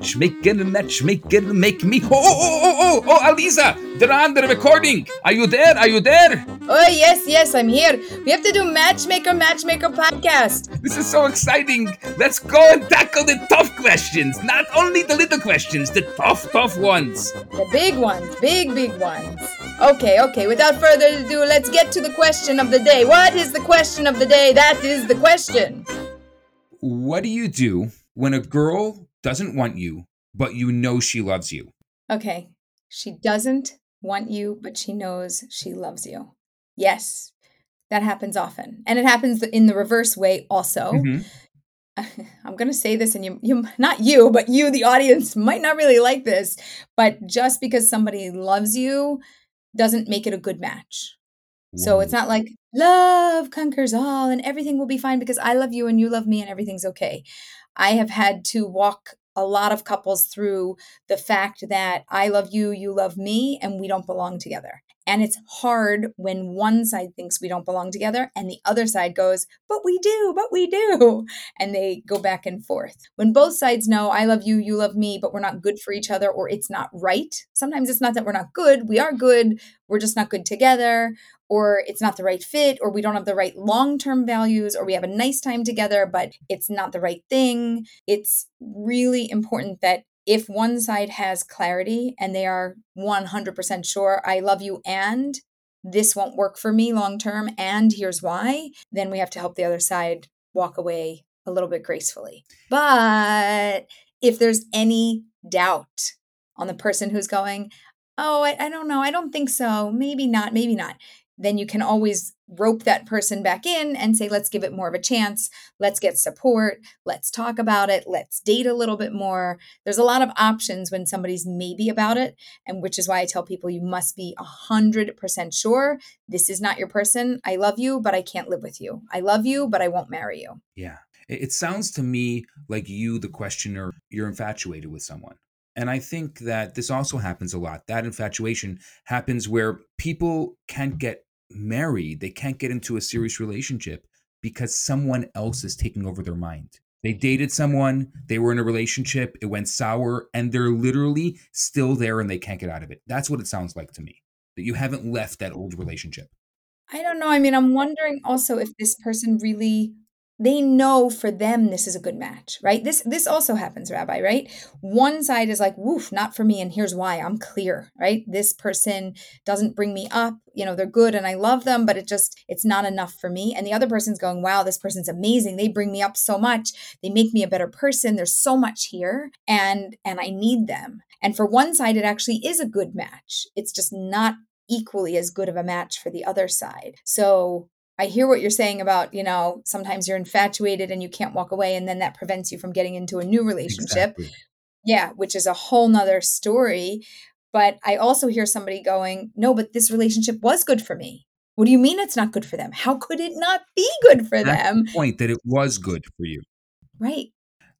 matchmaker, matchmaker, make me. Oh, oh, oh, oh, oh, oh, Aleeza, they're on the recording. Are you there? Are you there? Oh, yes, yes, I'm here. We have to do Matchmaker, Matchmaker podcast. This is so exciting. Let's go and tackle the tough questions. Not only the little questions, the tough, tough ones. The big ones, big, big ones. Okay, okay, without further ado, let's get to the question of the day. What is the question of the day? That is the question. What do you do when a girl doesn't want you, but you know she loves you? Okay, she doesn't want you, but she knows she loves you. Yes, that happens often. And it happens in the reverse way also. Mhm. I'm going to say this and you you not you, but you the audience might not really like this, but just because somebody loves you doesn't make it a good match. So it's not like love conquers all and everything will be fine because I love you and you love me and everything's okay. I have had to walk a lot of couples through the fact that I love you, you love me, and we don't belong together. And it's hard when one side thinks we don't belong together and the other side goes, but we do, but we do. And they go back and forth. When both sides know, I love you, you love me, but we're not good for each other or it's not right. Sometimes it's not that we're not good, we are good, we're just not good together, or it's not the right fit, or we don't have the right long term values, or we have a nice time together, but it's not the right thing. It's really important that if one side has clarity and they are 100% sure, I love you and this won't work for me long term, and here's why, then we have to help the other side walk away a little bit gracefully. But if there's any doubt on the person who's going, oh, I, I don't know, I don't think so, maybe not, maybe not, then you can always rope that person back in and say, let's give it more of a chance. Let's get support. Let's talk about it. Let's date a little bit more. There's a lot of options when somebody's maybe about it. And which is why I tell people you must be 100% sure this is not your person. I love you, but I can't live with you. I love you, but I won't marry you. Yeah. It sounds to me like you, the questioner, you're infatuated with someone. And I think that this also happens a lot. That infatuation happens where people can't get married, they can't get into a serious relationship because someone else is taking over their mind. They dated someone, they were in a relationship, it went sour, and they're literally still there and they can't get out of it. That's what it sounds like to me. That you haven't left that old relationship. I don't know. I mean, I'm wondering also if this person really they know for them this is a good match, right? This this also happens, Rabbi, right? One side is like, woof, not for me, and here's why. I'm clear, right? This person doesn't bring me up. You know, they're good and I love them, but it just it's not enough for me. And the other person's going, wow, this person's amazing. They bring me up so much. They make me a better person. There's so much here, and and I need them. And for one side, it actually is a good match. It's just not equally as good of a match for the other side. So I hear what you're saying about, you know, sometimes you're infatuated and you can't walk away, and then that prevents you from getting into a new relationship. Exactly. Yeah, which is a whole nother story. But I also hear somebody going, no, but this relationship was good for me. What do you mean it's not good for them? How could it not be good for That's them? the point that it was good for you. Right.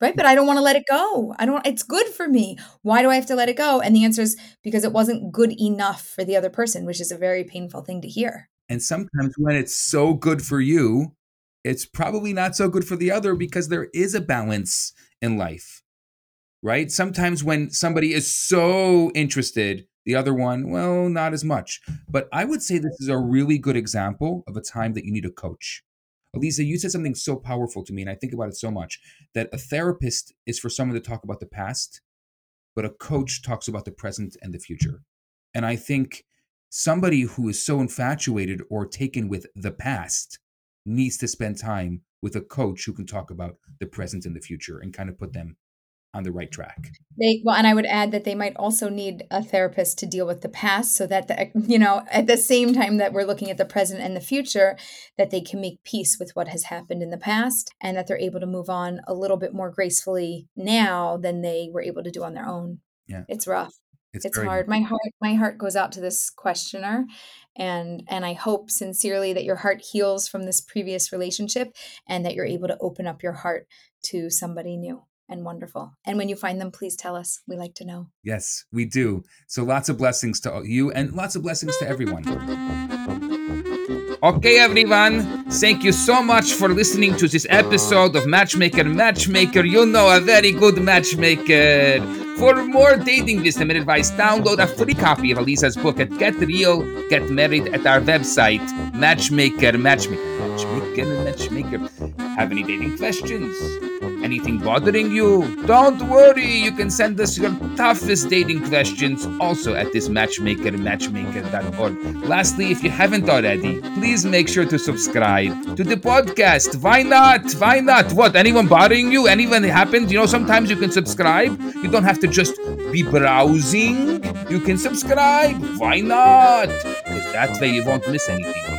Right. But I don't want to let it go. I don't, it's good for me. Why do I have to let it go? And the answer is because it wasn't good enough for the other person, which is a very painful thing to hear. And sometimes when it's so good for you, it's probably not so good for the other because there is a balance in life, right? Sometimes when somebody is so interested, the other one, well, not as much. But I would say this is a really good example of a time that you need a coach. Aleeza, you said something so powerful to me, and I think about it so much that a therapist is for someone to talk about the past, but a coach talks about the present and the future. And I think somebody who is so infatuated or taken with the past needs to spend time with a coach who can talk about the present and the future and kind of put them on the right track. They well, and I would add that they might also need a therapist to deal with the past, so that the, you know at the same time that we're looking at the present and the future, that they can make peace with what has happened in the past, and that they're able to move on a little bit more gracefully now than they were able to do on their own. Yeah. It's rough. It's, It's hard. My heart, my heart goes out to this questioner, and and I hope sincerely that your heart heals from this previous relationship, and that you're able to open up your heart to somebody new and wonderful. And when you find them, please tell us. We like to know. Yes, we do. So lots of blessings to you and lots of blessings to everyone. Okay, everyone. Thank you so much for listening to this episode of Matchmaker Matchmaker. You know a very good matchmaker. For more dating wisdom and advice, download a free copy of Aleeza's book at Get Real, Get Married at our website, Matchmaker Matchmaker. Matchmaker Matchmaker. Have any dating questions? Anything bothering you? Don't worry, you can send us your toughest dating questions also at this matchmaker matchmaker.org. Lastly, if you haven't already, please make sure to subscribe to the podcast. Why not? Why not? What? Anyone bothering you? Anyone happened? You know, sometimes you can subscribe. You don't have to just be browsing. You can subscribe. Why not? Because that way you won't miss anything.